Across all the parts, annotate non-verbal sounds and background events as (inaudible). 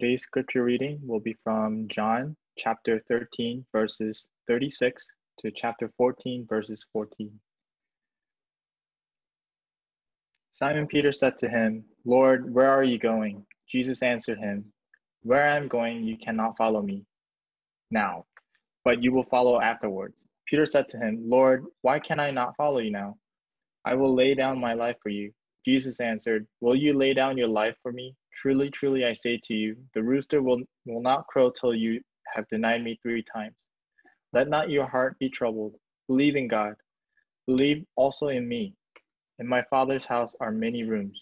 Today's scripture reading will be from John chapter 13, verses 36 to chapter 14, verses 14. Simon Peter said to him, Lord, where are you going? Jesus answered him, Where I am going, you cannot follow me now, but you will follow afterwards. Peter said to him, Lord, why can I not follow you now? I will lay down my life for you. Jesus answered, Will you lay down your life for me? Truly, truly, I say to you, the rooster will, will not crow till you have denied me three times. Let not your heart be troubled. Believe in God. Believe also in me. In my Father's house are many rooms.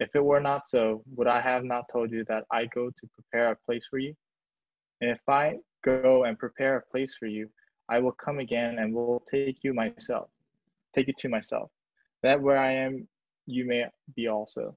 If it were not so, would I have not told you that I go to prepare a place for you? And if I go and prepare a place for you, I will come again and will take you myself, take you to myself, that where I am, you may be also.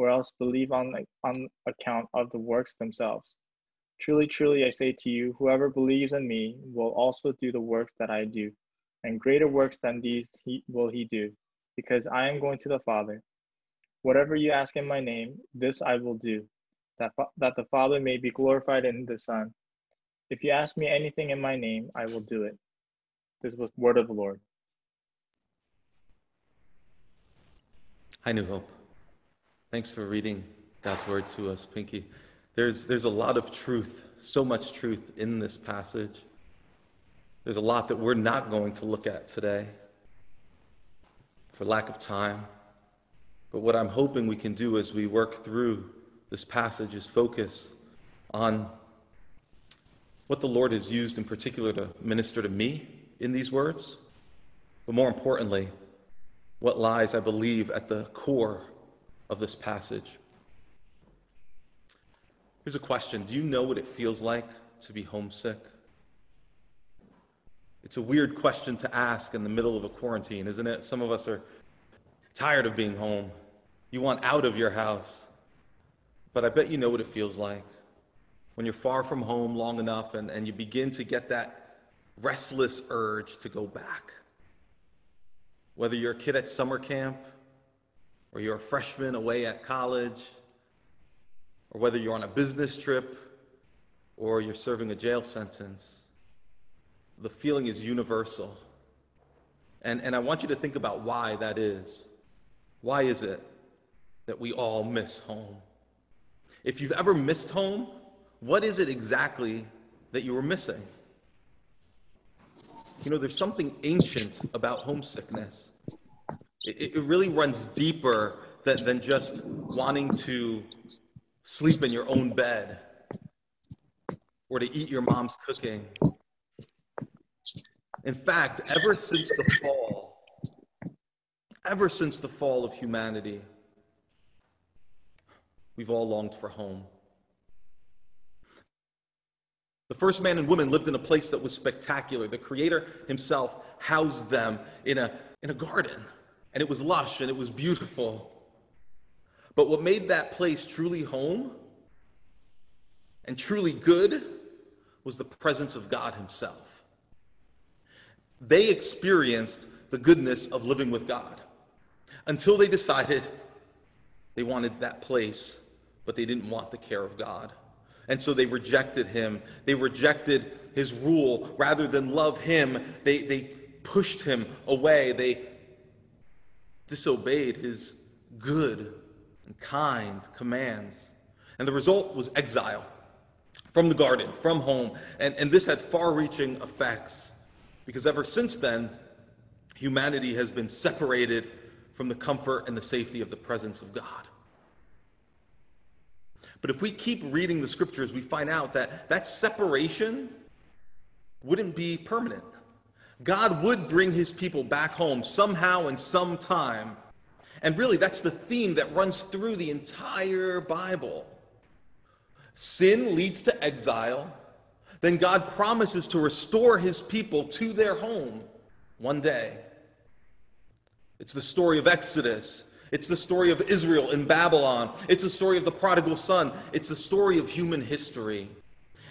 or else believe on, on account of the works themselves. Truly, truly, I say to you, whoever believes in me will also do the works that I do, and greater works than these he, will he do, because I am going to the Father. Whatever you ask in my name, this I will do, that, that the Father may be glorified in the Son. If you ask me anything in my name, I will do it. This was the word of the Lord. Hi, New Hope. Thanks for reading God's word to us, Pinky. There's, there's a lot of truth, so much truth in this passage. There's a lot that we're not going to look at today for lack of time. But what I'm hoping we can do as we work through this passage is focus on what the Lord has used in particular to minister to me in these words, but more importantly, what lies, I believe, at the core of this passage. Here's a question Do you know what it feels like to be homesick? It's a weird question to ask in the middle of a quarantine, isn't it? Some of us are tired of being home. You want out of your house. But I bet you know what it feels like when you're far from home long enough and, and you begin to get that restless urge to go back. Whether you're a kid at summer camp, or you're a freshman away at college, or whether you're on a business trip, or you're serving a jail sentence, the feeling is universal. And, and I want you to think about why that is. Why is it that we all miss home? If you've ever missed home, what is it exactly that you were missing? You know, there's something ancient about homesickness. It, it really runs deeper than, than just wanting to sleep in your own bed or to eat your mom's cooking. In fact, ever since the fall, ever since the fall of humanity, we've all longed for home. The first man and woman lived in a place that was spectacular. The Creator Himself housed them in a, in a garden, and it was lush and it was beautiful. But what made that place truly home and truly good was the presence of God Himself. They experienced the goodness of living with God until they decided they wanted that place, but they didn't want the care of God. And so they rejected him. They rejected his rule. Rather than love him, they, they pushed him away. They disobeyed his good and kind commands. And the result was exile. from the garden, from home. And, and this had far reaching effects because ever since then, humanity has been separated from the comfort and the safety of the presence of God. But if we keep reading the scriptures, we find out that that separation wouldn't be permanent. God would bring his people back home somehow and sometime. And really, that's the theme that runs through the entire Bible. Sin leads to exile. Then God promises to restore his people to their home one day. It's the story of Exodus. It's the story of Israel in Babylon. It's the story of the prodigal son. It's the story of human history.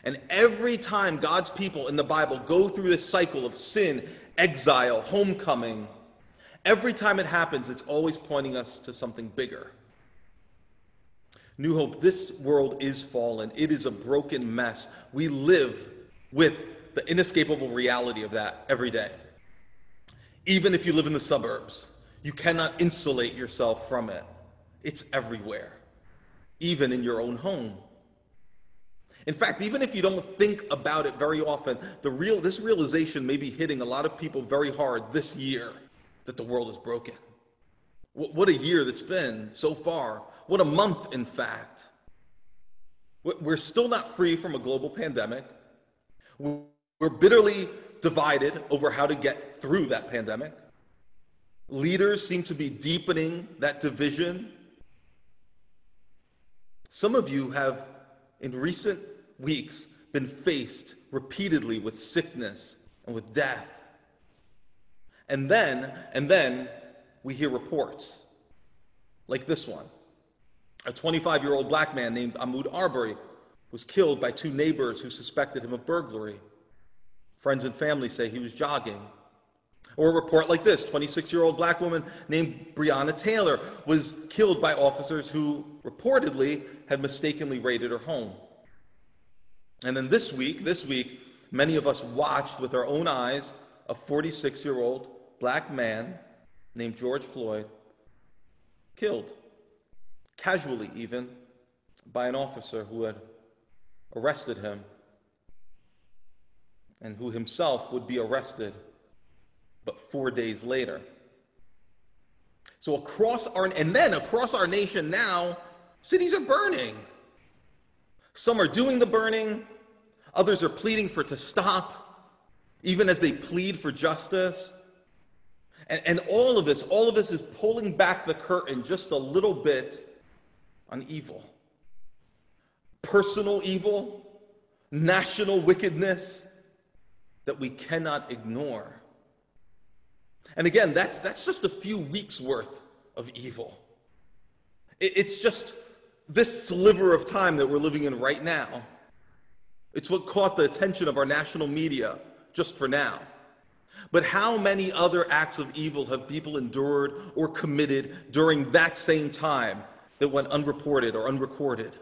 And every time God's people in the Bible go through this cycle of sin, exile, homecoming, every time it happens, it's always pointing us to something bigger. New Hope, this world is fallen. It is a broken mess. We live with the inescapable reality of that every day. Even if you live in the suburbs, you cannot insulate yourself from it. It's everywhere, even in your own home. In fact, even if you don't think about it very often, the real, this realization may be hitting a lot of people very hard this year that the world is broken. What, a year that's been so far. What a month, in fact. We're still not free from a global pandemic. We're bitterly divided over how to get through that pandemic. Leaders seem to be deepening that division. Some of you have, in recent weeks, been faced repeatedly with sickness and with death. And then, and then we hear reports like this one. A 25 year old black man named Ahmaud Arbery was killed by two neighbors who suspected him of burglary. Friends and family say he was jogging or a report like this 26 year old black woman named Breonna Taylor was killed by officers who reportedly had mistakenly raided her home. And then this week, this week, many of us watched with our own eyes a 46 year old black man named George Floyd killed, casually even, by an officer who had arrested him and who himself would be arrested but four days later. So across our, and then across our nation now, cities are burning. Some are doing the burning, others are pleading for it to stop, even as they plead for justice. And, and all of this, all of this is pulling back the curtain just a little bit on evil. Personal evil, national wickedness that we cannot ignore. And again, that's, that's just a few weeks worth of evil. It, it's just this sliver of time that we're living in right now. It's what caught the attention of our national media just for now. But how many other acts of evil have people endured or committed during that same time that went unreported or unrecorded?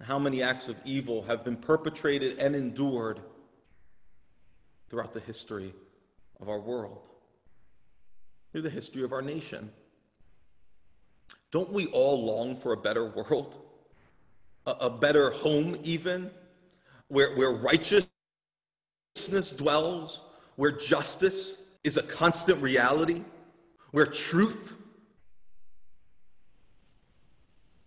How many acts of evil have been perpetrated and endured throughout the history of our world, through the history of our nation. Don't we all long for a better world? A, a better home, even, where, where righteousness dwells, where justice is a constant reality, where truth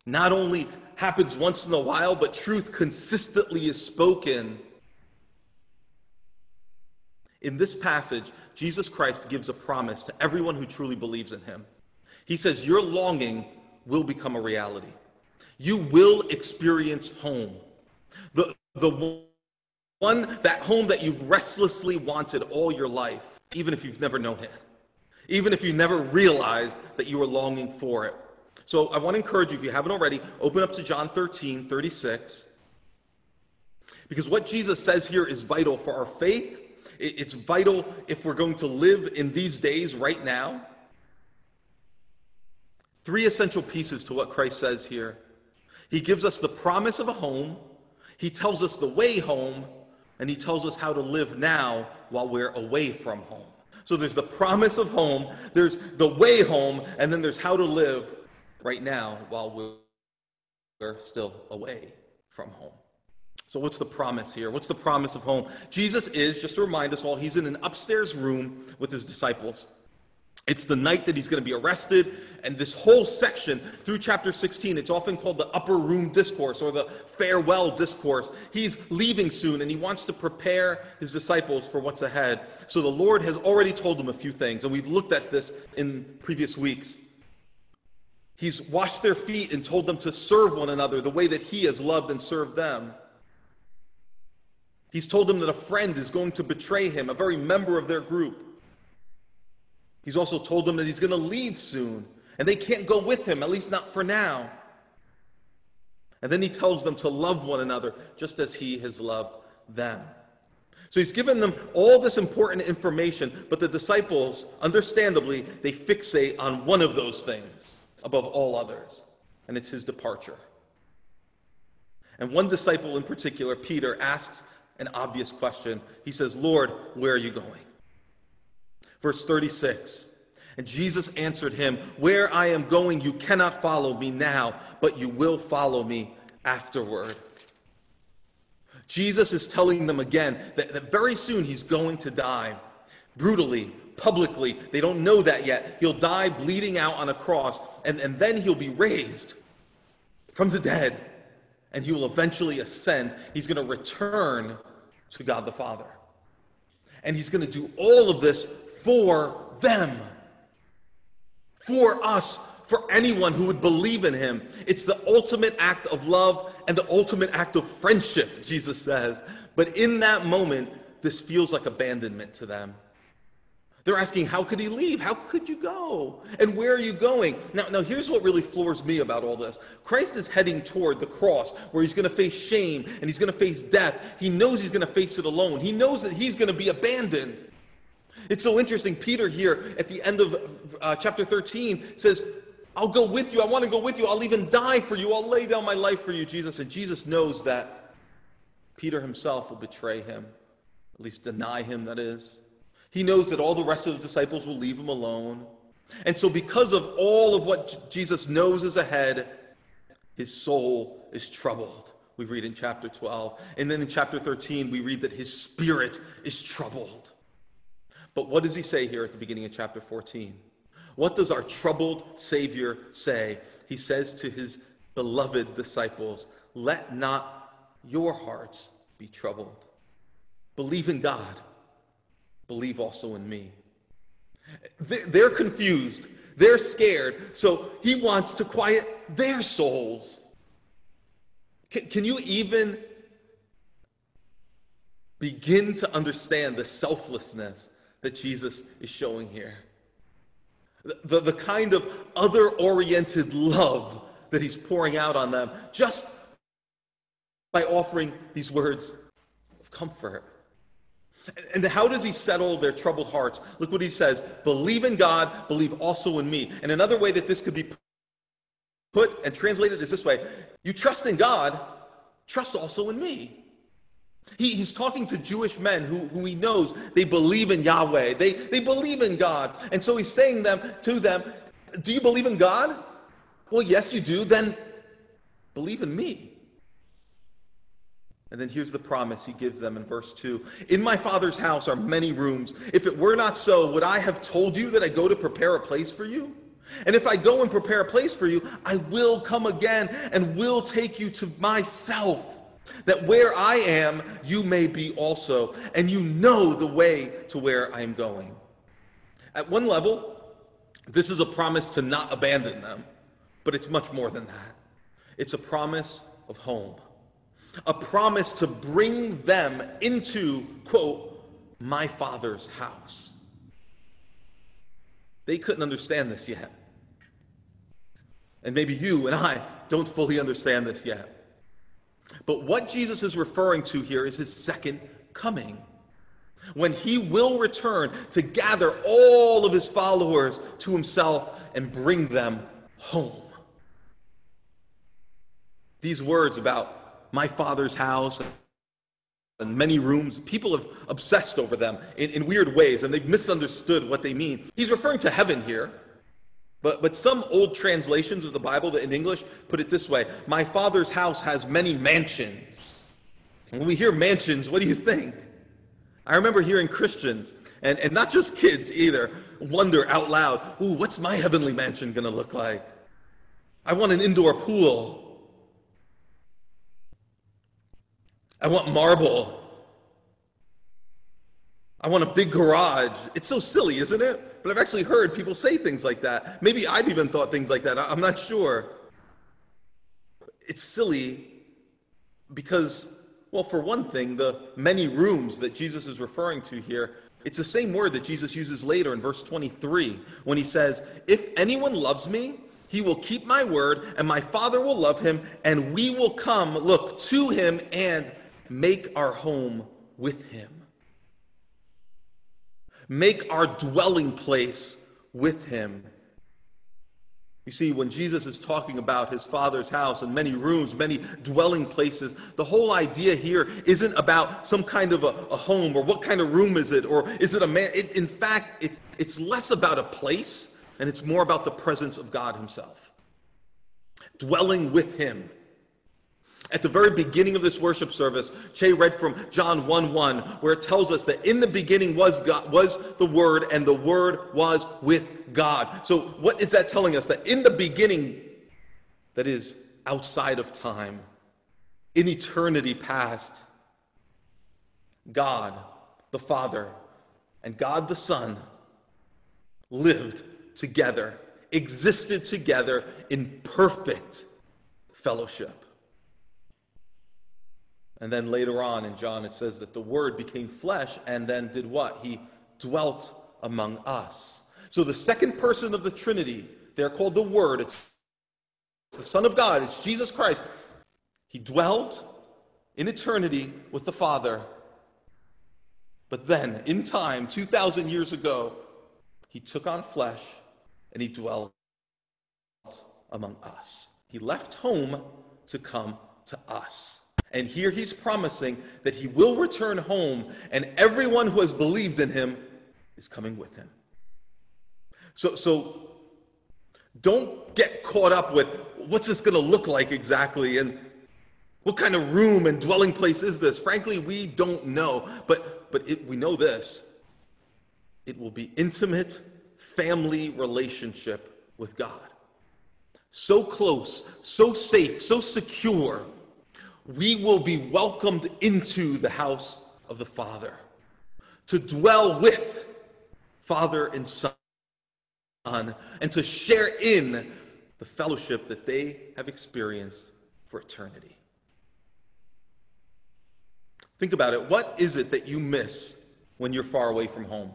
not only happens once in a while, but truth consistently is spoken in this passage, Jesus Christ gives a promise to everyone who truly believes in him. He says, Your longing will become a reality. You will experience home. The, the one, that home that you've restlessly wanted all your life, even if you've never known it, even if you never realized that you were longing for it. So I want to encourage you, if you haven't already, open up to John 13, 36. Because what Jesus says here is vital for our faith it's vital if we're going to live in these days right now. Three essential pieces to what Christ says here. He gives us the promise of a home, He tells us the way home, and He tells us how to live now while we're away from home. So there's the promise of home, there's the way home, and then there's how to live right now while we're still away from home. So, what's the promise here? What's the promise of home? Jesus is, just to remind us all, he's in an upstairs room with his disciples. It's the night that he's going to be arrested, and this whole section through chapter 16, it's often called the upper room discourse or the farewell discourse. He's leaving soon, and he wants to prepare his disciples for what's ahead. So the Lord has already told them a few things, and we've looked at this in previous weeks. He's washed their feet and told them to serve one another the way that he has loved and served them. He's told them that a friend is going to betray him, a very member of their group. He's also told them that he's going to leave soon, and they can't go with him, at least not for now. And then he tells them to love one another just as he has loved them. So he's given them all this important information, but the disciples, understandably, they fixate on one of those things above all others, and it's his departure. And one disciple in particular, Peter, asks an obvious question. He says, Lord, where are you going? Verse 36 And Jesus answered him, Where I am going, you cannot follow me now, but you will follow me afterward. Jesus is telling them again that, that very soon he's going to die brutally, publicly. They don't know that yet. He'll die bleeding out on a cross, and, and then he'll be raised from the dead, and he will eventually ascend. He's going to return to God the Father. And he's going to do all of this for them, for us, for anyone who would believe in him. It's the ultimate act of love and the ultimate act of friendship, (laughs) Jesus says. But in that moment, this feels like abandonment to them. They're asking, How could he leave? How could you go? And where are you going? Now, now here's what really floors me about all this Christ is heading toward the cross where he's going to face shame and he's going to face death. He knows he's going to face it alone, he knows that he's going to be abandoned. It's so interesting. Peter, here at the end of uh, chapter 13, says, I'll go with you. I want to go with you. I'll even die for you. I'll lay down my life for you, Jesus. And Jesus knows that Peter himself will betray him, at least deny him, that is. He knows that all the rest of the disciples will leave him alone. And so, because of all of what Jesus knows is ahead, his soul is troubled. We read in chapter 12. And then in chapter 13, we read that his spirit is troubled. But what does he say here at the beginning of chapter 14? What does our troubled Savior say? He says to his beloved disciples, Let not your hearts be troubled. Believe in God, believe also in me. They're confused, they're scared, so he wants to quiet their souls. Can you even begin to understand the selflessness that Jesus is showing here. The, the kind of other oriented love that he's pouring out on them just by offering these words of comfort. And how does he settle their troubled hearts? Look what he says believe in God, believe also in me. And another way that this could be put and translated is this way you trust in God, trust also in me. He, he's talking to Jewish men who, who he knows they believe in Yahweh. They, they believe in God. And so he's saying them to them, Do you believe in God? Well, yes, you do. Then believe in me. And then here's the promise he gives them in verse 2 In my Father's house are many rooms. If it were not so, would I have told you that I go to prepare a place for you? And if I go and prepare a place for you, I will come again and will take you to myself that where I am, you may be also, and you know the way to where I am going. At one level, this is a promise to not abandon them, but it's much more than that. It's a promise of home, a promise to bring them into, quote, my father's house. They couldn't understand this yet. And maybe you and I don't fully understand this yet. But what Jesus is referring to here is his second coming. When he will return to gather all of his followers to himself and bring them home. These words about my father's house and many rooms, people have obsessed over them in, in weird ways and they've misunderstood what they mean. He's referring to heaven here. But, but some old translations of the Bible in English put it this way My father's house has many mansions. When we hear mansions, what do you think? I remember hearing Christians, and, and not just kids either, wonder out loud Ooh, what's my heavenly mansion going to look like? I want an indoor pool. I want marble. I want a big garage. It's so silly, isn't it? But I've actually heard people say things like that. Maybe I've even thought things like that. I'm not sure. It's silly because, well, for one thing, the many rooms that Jesus is referring to here, it's the same word that Jesus uses later in verse 23 when he says, If anyone loves me, he will keep my word, and my Father will love him, and we will come, look, to him and make our home with him make our dwelling place with him. You see, when Jesus is talking about his father's house and many rooms, many dwelling places, the whole idea here isn't about some kind of a, a home or what kind of room is it or is it a man. It, in fact, it, it's less about a place and it's more about the presence of God himself. Dwelling with him. At the very beginning of this worship service, Che read from John 1 1, where it tells us that in the beginning was God, was the Word, and the Word was with God. So, what is that telling us? That in the beginning, that is outside of time, in eternity past, God the Father and God the Son lived together, existed together in perfect fellowship. And then later on in John, it says that the Word became flesh and then did what? He dwelt among us. So the second person of the Trinity, they're called the Word. It's the Son of God, it's Jesus Christ. He dwelt in eternity with the Father. But then, in time, 2,000 years ago, he took on flesh and he dwelt among us. He left home to come to us. And here he's promising that he will return home, and everyone who has believed in him is coming with him. So, so don't get caught up with what's this going to look like exactly and what kind of room and dwelling place is this? Frankly, we don't know. But, but it, we know this it will be intimate family relationship with God. So close, so safe, so secure we will be welcomed into the house of the Father to dwell with Father and Son and to share in the fellowship that they have experienced for eternity. Think about it. What is it that you miss when you're far away from home?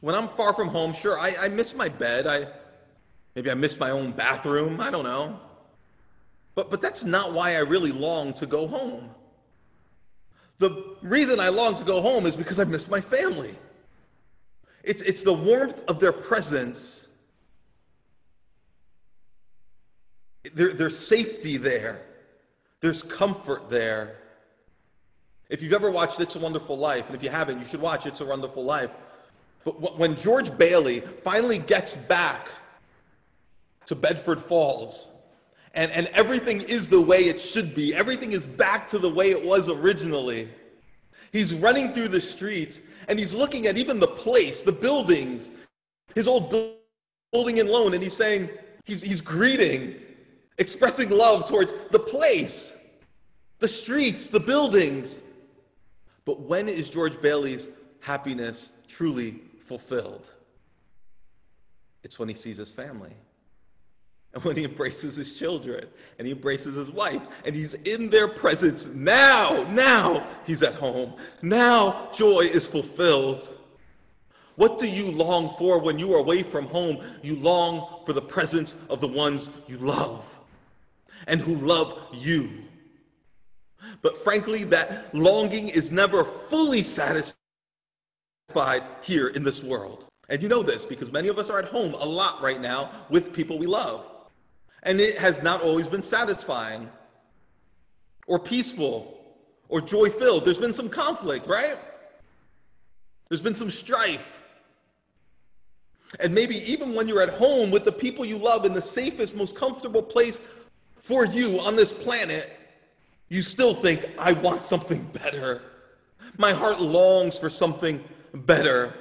When I'm far from home, sure, I, I miss my bed. I, maybe I miss my own bathroom. I don't know. But, but that's not why I really long to go home. The reason I long to go home is because I miss my family. It's, it's the warmth of their presence, there, there's safety there, there's comfort there. If you've ever watched It's a Wonderful Life, and if you haven't, you should watch It's a Wonderful Life. But when George Bailey finally gets back to Bedford Falls, and, and everything is the way it should be. Everything is back to the way it was originally. He's running through the streets and he's looking at even the place, the buildings, his old building and loan, and he's saying, he's, he's greeting, expressing love towards the place, the streets, the buildings. But when is George Bailey's happiness truly fulfilled? It's when he sees his family. And when he embraces his children and he embraces his wife and he's in their presence now, now he's at home. Now joy is fulfilled. What do you long for when you are away from home? You long for the presence of the ones you love and who love you. But frankly, that longing is never fully satisfied here in this world. And you know this because many of us are at home a lot right now with people we love. And it has not always been satisfying or peaceful or joy filled. There's been some conflict, right? There's been some strife. And maybe even when you're at home with the people you love in the safest, most comfortable place for you on this planet, you still think, I want something better. My heart longs for something better.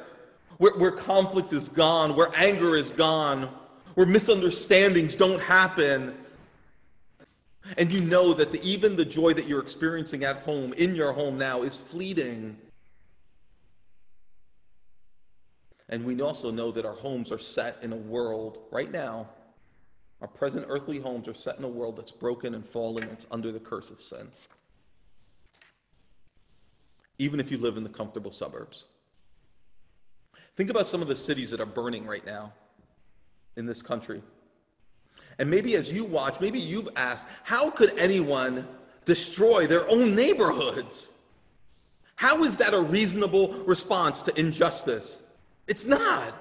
Where, where conflict is gone, where anger is gone, where misunderstandings don't happen. And you know that the, even the joy that you're experiencing at home, in your home now, is fleeting. And we also know that our homes are set in a world right now. Our present earthly homes are set in a world that's broken and fallen and under the curse of sin. Even if you live in the comfortable suburbs. Think about some of the cities that are burning right now in this country. And maybe as you watch, maybe you've asked, how could anyone destroy their own neighborhoods? How is that a reasonable response to injustice? It's not.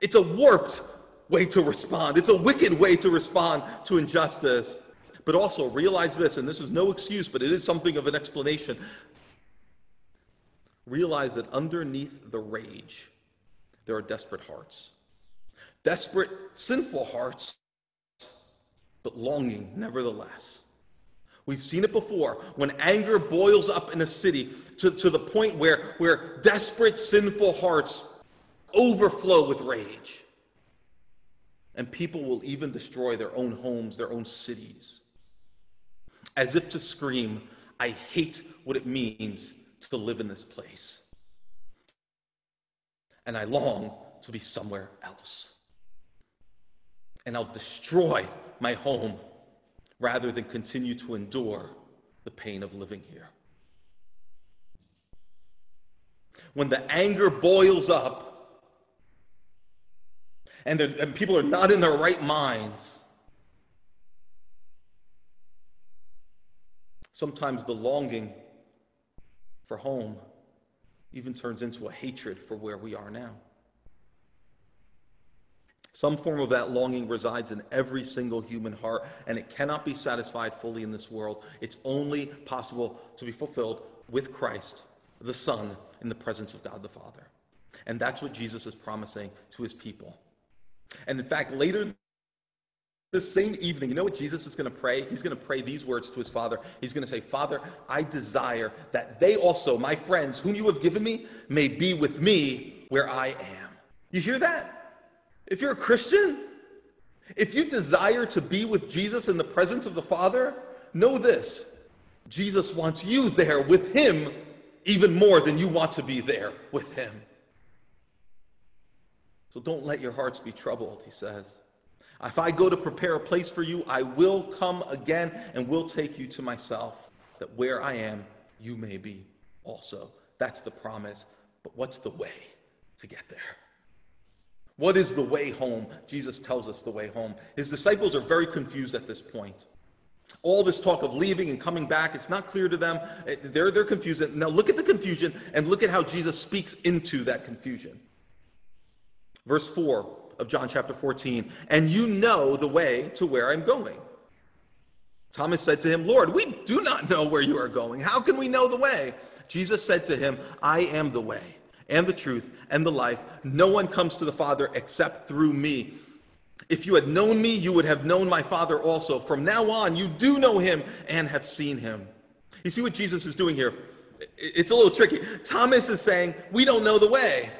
It's a warped way to respond, it's a wicked way to respond to injustice. But also realize this, and this is no excuse, but it is something of an explanation. Realize that underneath the rage, there are desperate hearts. Desperate, sinful hearts, but longing nevertheless. We've seen it before. When anger boils up in a city to, to the point where, where desperate, sinful hearts overflow with rage. And people will even destroy their own homes, their own cities, as if to scream, I hate what it means to live in this place. And I long to be somewhere else. And I'll destroy my home rather than continue to endure the pain of living here. When the anger boils up and, and people are not in their right minds, sometimes the longing for home even turns into a hatred for where we are now. Some form of that longing resides in every single human heart, and it cannot be satisfied fully in this world. It's only possible to be fulfilled with Christ, the Son, in the presence of God the Father. And that's what Jesus is promising to his people. And in fact, later the same evening, you know what Jesus is going to pray? He's going to pray these words to his Father. He's going to say, Father, I desire that they also, my friends, whom you have given me, may be with me where I am. You hear that? If you're a Christian, if you desire to be with Jesus in the presence of the Father, know this Jesus wants you there with Him even more than you want to be there with Him. So don't let your hearts be troubled, He says. If I go to prepare a place for you, I will come again and will take you to myself, that where I am, you may be also. That's the promise. But what's the way to get there? What is the way home? Jesus tells us the way home. His disciples are very confused at this point. All this talk of leaving and coming back, it's not clear to them. They're, they're confused. Now look at the confusion and look at how Jesus speaks into that confusion. Verse 4 of John chapter 14 And you know the way to where I'm going. Thomas said to him, Lord, we do not know where you are going. How can we know the way? Jesus said to him, I am the way and the truth and the life. No one comes to the Father except through me. If you had known me, you would have known my Father also. From now on, you do know him and have seen him. You see what Jesus is doing here? It's a little tricky. Thomas is saying, We don't know the way.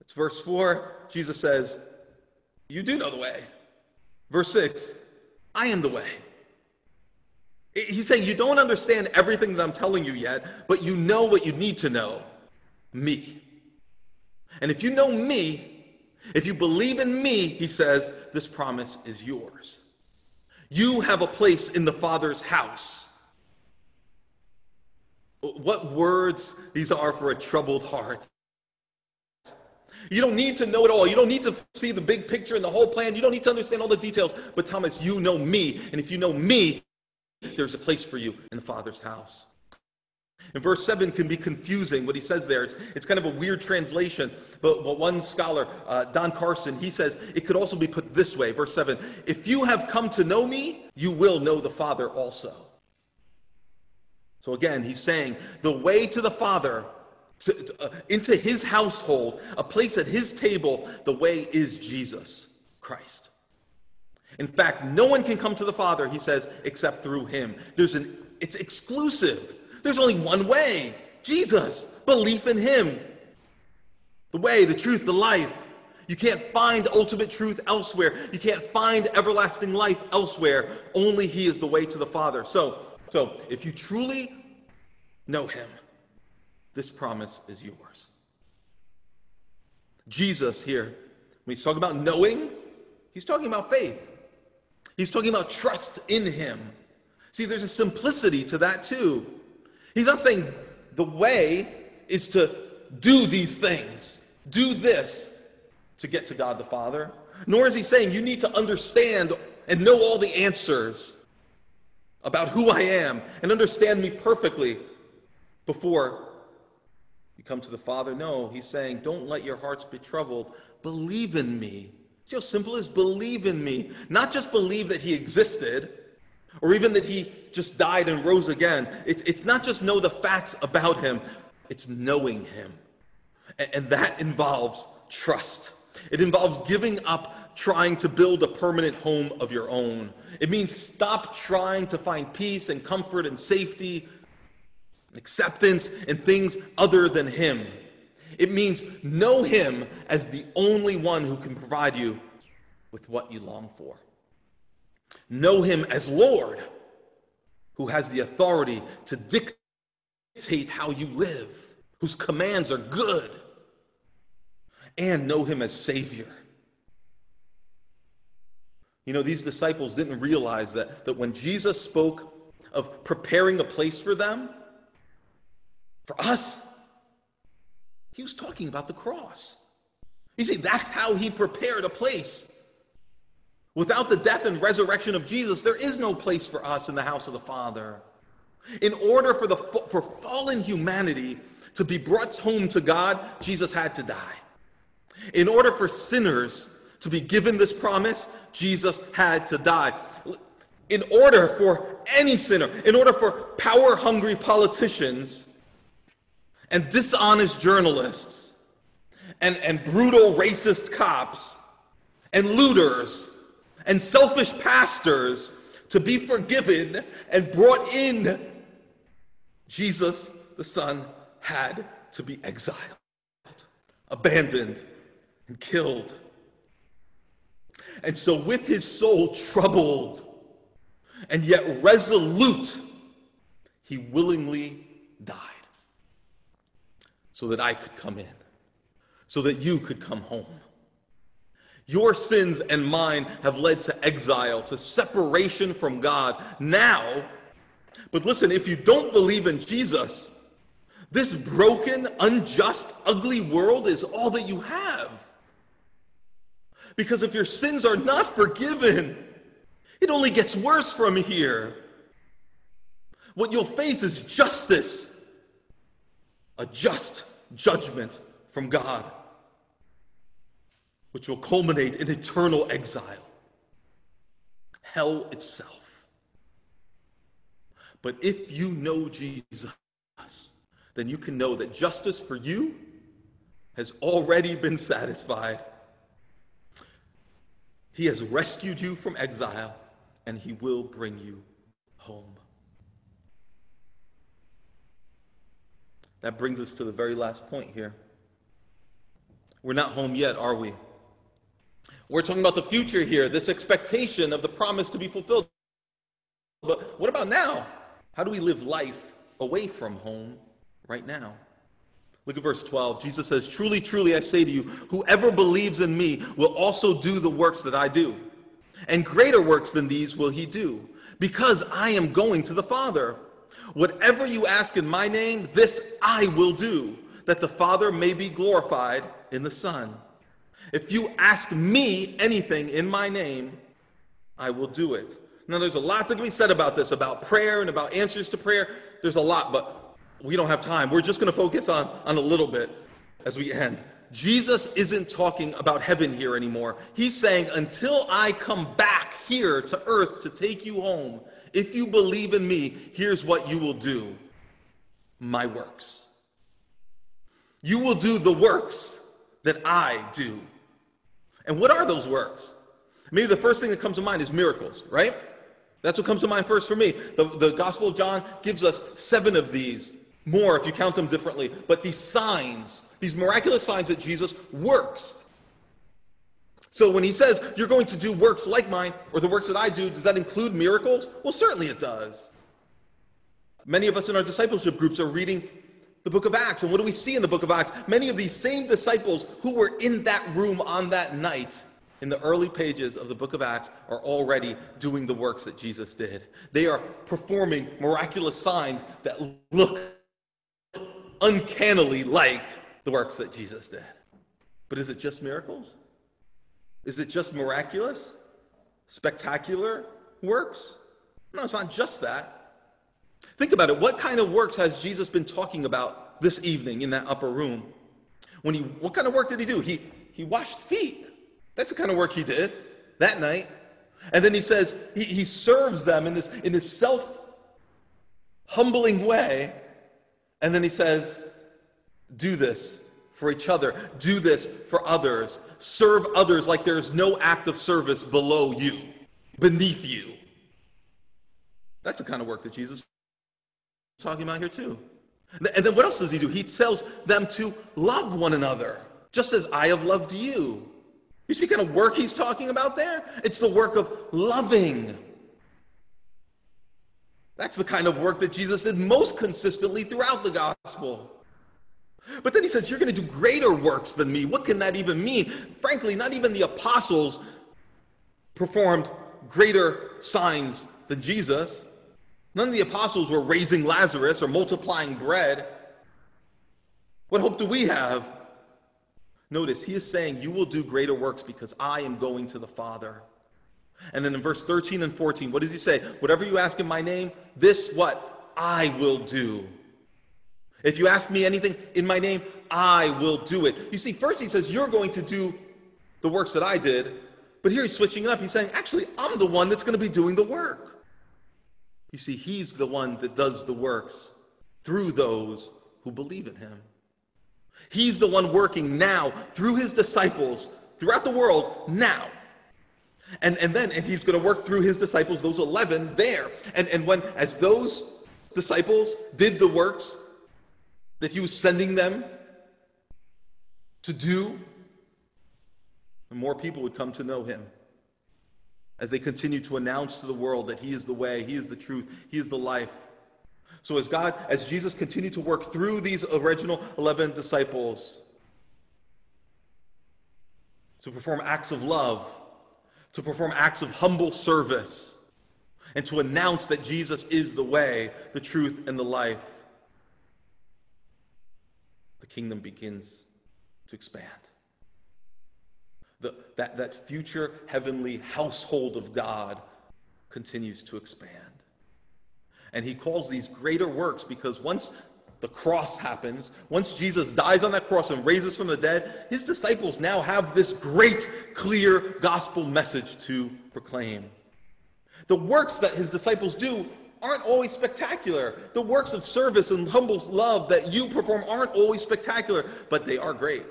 It's verse 4. Jesus says, You do know the way. Verse 6, I am the way. He's saying, You don't understand everything that I'm telling you yet, but you know what you need to know me. And if you know me, if you believe in me, he says, this promise is yours. You have a place in the Father's house. What words these are for a troubled heart. You don't need to know it all. You don't need to see the big picture and the whole plan. You don't need to understand all the details. But Thomas, you know me. And if you know me, there's a place for you in the Father's house. And verse 7 can be confusing, what he says there. It's, it's kind of a weird translation. But, but one scholar, uh, Don Carson, he says it could also be put this way verse 7 If you have come to know me, you will know the Father also. So again, he's saying the way to the Father to, to, uh, into his household, a place at his table, the way is Jesus Christ. In fact, no one can come to the Father, he says, except through him. There's an it's exclusive. There's only one way. Jesus, belief in him. The way, the truth, the life. You can't find ultimate truth elsewhere. You can't find everlasting life elsewhere. Only he is the way to the Father. So, so if you truly know him, this promise is yours. Jesus here, when he's talking about knowing, he's talking about faith. He's talking about trust in him. See, there's a simplicity to that too. He's not saying the way is to do these things, do this to get to God the Father. Nor is he saying you need to understand and know all the answers about who I am and understand me perfectly before you come to the Father. No, he's saying, don't let your hearts be troubled. Believe in me. See how simple it is? Believe in me. Not just believe that he existed or even that he just died and rose again. It's, it's not just know the facts about him, it's knowing him. And, and that involves trust. It involves giving up trying to build a permanent home of your own. It means stop trying to find peace and comfort and safety, acceptance in things other than Him. It means know Him as the only one who can provide you with what you long for. Know Him as Lord, who has the authority to dictate how you live, whose commands are good, and know Him as Savior. You know, these disciples didn't realize that, that when Jesus spoke of preparing a place for them, for us, he was talking about the cross. You see, that's how he prepared a place. Without the death and resurrection of Jesus, there is no place for us in the house of the Father. In order for, the, for fallen humanity to be brought home to God, Jesus had to die. In order for sinners to be given this promise, Jesus had to die. In order for any sinner, in order for power hungry politicians and dishonest journalists and, and brutal racist cops and looters and selfish pastors to be forgiven and brought in, Jesus, the Son, had to be exiled, abandoned, and killed. And so, with his soul troubled and yet resolute, he willingly died so that I could come in, so that you could come home. Your sins and mine have led to exile, to separation from God now. But listen, if you don't believe in Jesus, this broken, unjust, ugly world is all that you have. Because if your sins are not forgiven, it only gets worse from here. What you'll face is justice, a just judgment from God which will culminate in eternal exile, hell itself. But if you know Jesus, then you can know that justice for you has already been satisfied. He has rescued you from exile, and he will bring you home. That brings us to the very last point here. We're not home yet, are we? We're talking about the future here, this expectation of the promise to be fulfilled. But what about now? How do we live life away from home right now? Look at verse 12. Jesus says, Truly, truly, I say to you, whoever believes in me will also do the works that I do. And greater works than these will he do, because I am going to the Father. Whatever you ask in my name, this I will do, that the Father may be glorified in the Son. If you ask me anything in my name, I will do it. Now, there's a lot can be said about this, about prayer and about answers to prayer. There's a lot, but we don't have time. We're just going to focus on, on a little bit as we end. Jesus isn't talking about heaven here anymore. He's saying, until I come back here to earth to take you home, if you believe in me, here's what you will do my works. You will do the works that I do. And what are those works? Maybe the first thing that comes to mind is miracles, right? That's what comes to mind first for me. The, the Gospel of John gives us seven of these, more if you count them differently. But these signs, these miraculous signs that Jesus works. So when he says, You're going to do works like mine, or the works that I do, does that include miracles? Well, certainly it does. Many of us in our discipleship groups are reading the book of Acts. And what do we see in the book of Acts? Many of these same disciples who were in that room on that night in the early pages of the book of Acts are already doing the works that Jesus did. They are performing miraculous signs that look uncannily like the works that Jesus did. But is it just miracles? Is it just miraculous, spectacular works? No, it's not just that. Think about it. What kind of works has Jesus been talking about this evening in that upper room? When he, what kind of work did he do? He, he washed feet. That's the kind of work he did that night. And then he says he, he serves them in this, in this self humbling way. And then he says, Do this for each other, do this for others, serve others like there's no act of service below you, beneath you. That's the kind of work that Jesus talking about here, too. And then what else does he do? He tells them to love one another, just as I have loved you. You see kind of work he's talking about there? It's the work of loving. That's the kind of work that Jesus did most consistently throughout the gospel. But then he says, You're going to do greater works than me. What can that even mean? Frankly, not even the apostles performed greater signs than Jesus. None of the apostles were raising Lazarus or multiplying bread. What hope do we have? Notice he is saying, You will do greater works because I am going to the Father. And then in verse 13 and 14, what does he say? Whatever you ask in my name, this what? I will do. If you ask me anything in my name, I will do it. You see, first he says, You're going to do the works that I did. But here he's switching it up. He's saying, Actually, I'm the one that's going to be doing the work. You see, he's the one that does the works through those who believe in him. He's the one working now through his disciples throughout the world now. And, and then and he's going to work through his disciples, those 11 there. And, and when, as those disciples did the works that he was sending them to do, more people would come to know him as they continue to announce to the world that he is the way, he is the truth, he is the life. So as God, as Jesus continued to work through these original 11 disciples to perform acts of love, to perform acts of humble service, and to announce that Jesus is the way, the truth, and the life, the kingdom begins to expand. The, that, that future heavenly household of God continues to expand. And he calls these greater works because once the cross happens, once Jesus dies on that cross and raises from the dead, his disciples now have this great, clear gospel message to proclaim. The works that his disciples do aren't always spectacular. The works of service and humble love that you perform aren't always spectacular, but they are great.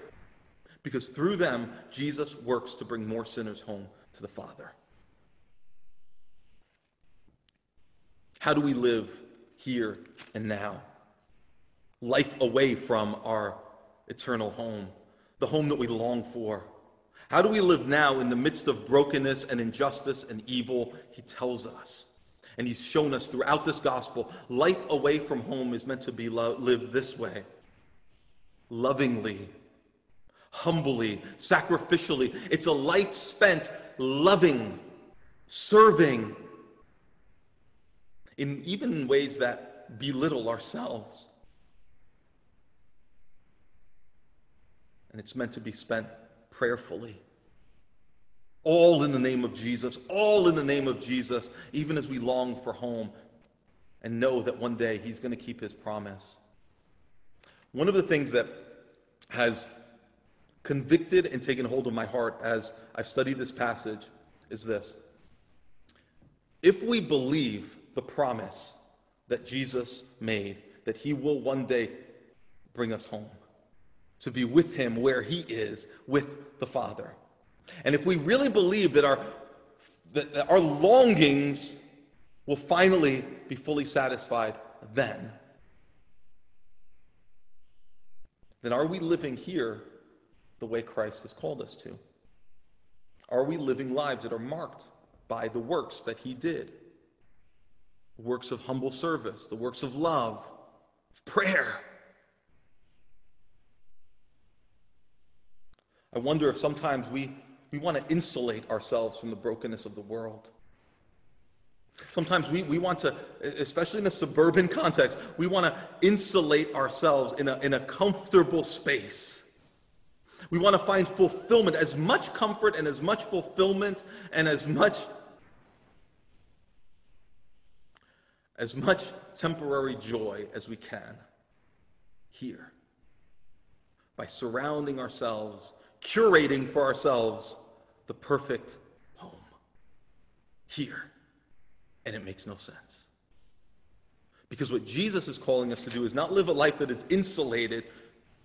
Because through them, Jesus works to bring more sinners home to the Father. How do we live here and now? Life away from our eternal home, the home that we long for. How do we live now in the midst of brokenness and injustice and evil? He tells us. And he's shown us throughout this gospel life away from home is meant to be lo- lived this way lovingly, humbly, sacrificially. It's a life spent loving, serving, in even ways that belittle ourselves. And it's meant to be spent prayerfully. All in the name of Jesus, all in the name of Jesus, even as we long for home and know that one day He's going to keep His promise. One of the things that has convicted and taken hold of my heart as I've studied this passage is this. If we believe the promise that Jesus made that he will one day bring us home. to be with him where he is with the Father. And if we really believe that our, that, our longings will finally be fully satisfied then, then are we living here the way Christ has called us to? Are we living lives that are marked by the works that he did? Works of humble service, the works of love, of prayer. I wonder if sometimes we, we want to insulate ourselves from the brokenness of the world. Sometimes we, we want to, especially in a suburban context, we want to insulate ourselves in a, in a comfortable space. We want to find fulfillment, as much comfort and as much fulfillment and as much as much temporary joy as we can here by surrounding ourselves, curating for ourselves the perfect home here. And it makes no sense. Because what Jesus is calling us to do is not live a life that is insulated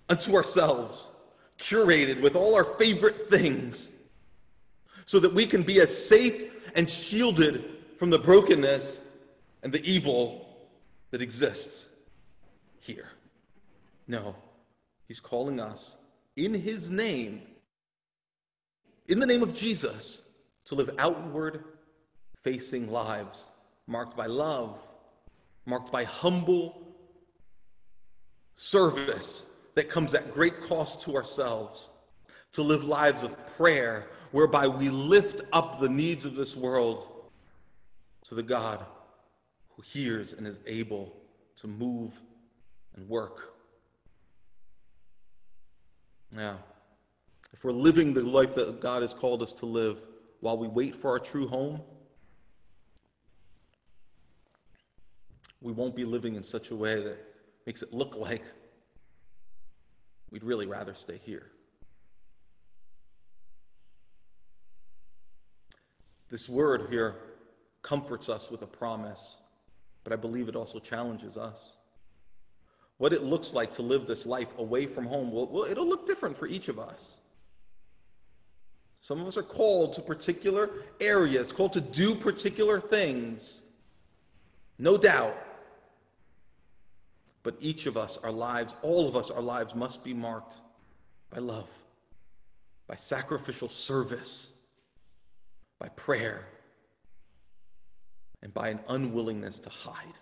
unto ourselves, curated with all our favorite things, so that we can be as safe and shielded from the brokenness and the evil that exists here. No, he's calling us in his name, in the name of Jesus, to live outward facing lives marked by love, marked by humble service that comes at great cost to ourselves, to live lives of prayer whereby we lift up the needs of this world to the God who hears and is able to move and work. Now, if we're living the life that God has called us to live while we wait for our true home, we won't be living in such a way that makes it look like we'd really rather stay here. This word here comforts us with a promise, but I believe it also challenges us. What it looks like to live this life away from home, well, well it'll look different for each of us. Some of us are called to particular areas, called to do particular things. No doubt. But each of us, our lives, all of us, our lives must be marked by love, by sacrificial service, by prayer, and by an unwillingness to hide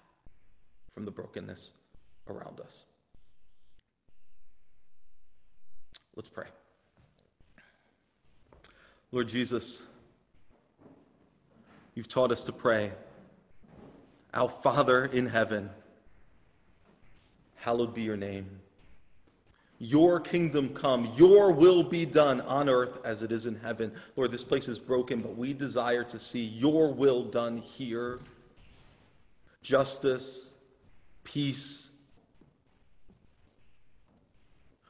from the brokenness around us. Let's pray. Lord Jesus, you've taught us to pray, Our Father in heaven hallowed be your name. Your kingdom come, your will be done on earth as it is in heaven. Lord, this place is broken, but we desire to see your will done here. Justice, peace.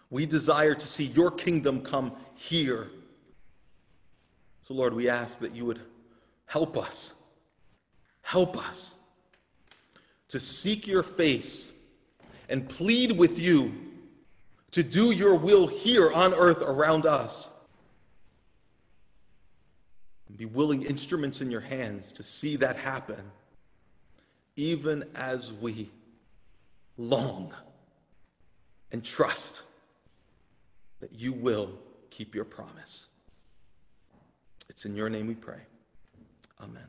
We desire to see your kingdom come here. So, Lord, we ask that you would help us, help us to seek your face and plead with you to do your will here on earth around us. And be willing instruments in your hands to see that happen, even as we long and trust that you will keep your promise. It's in your name we pray. Amen.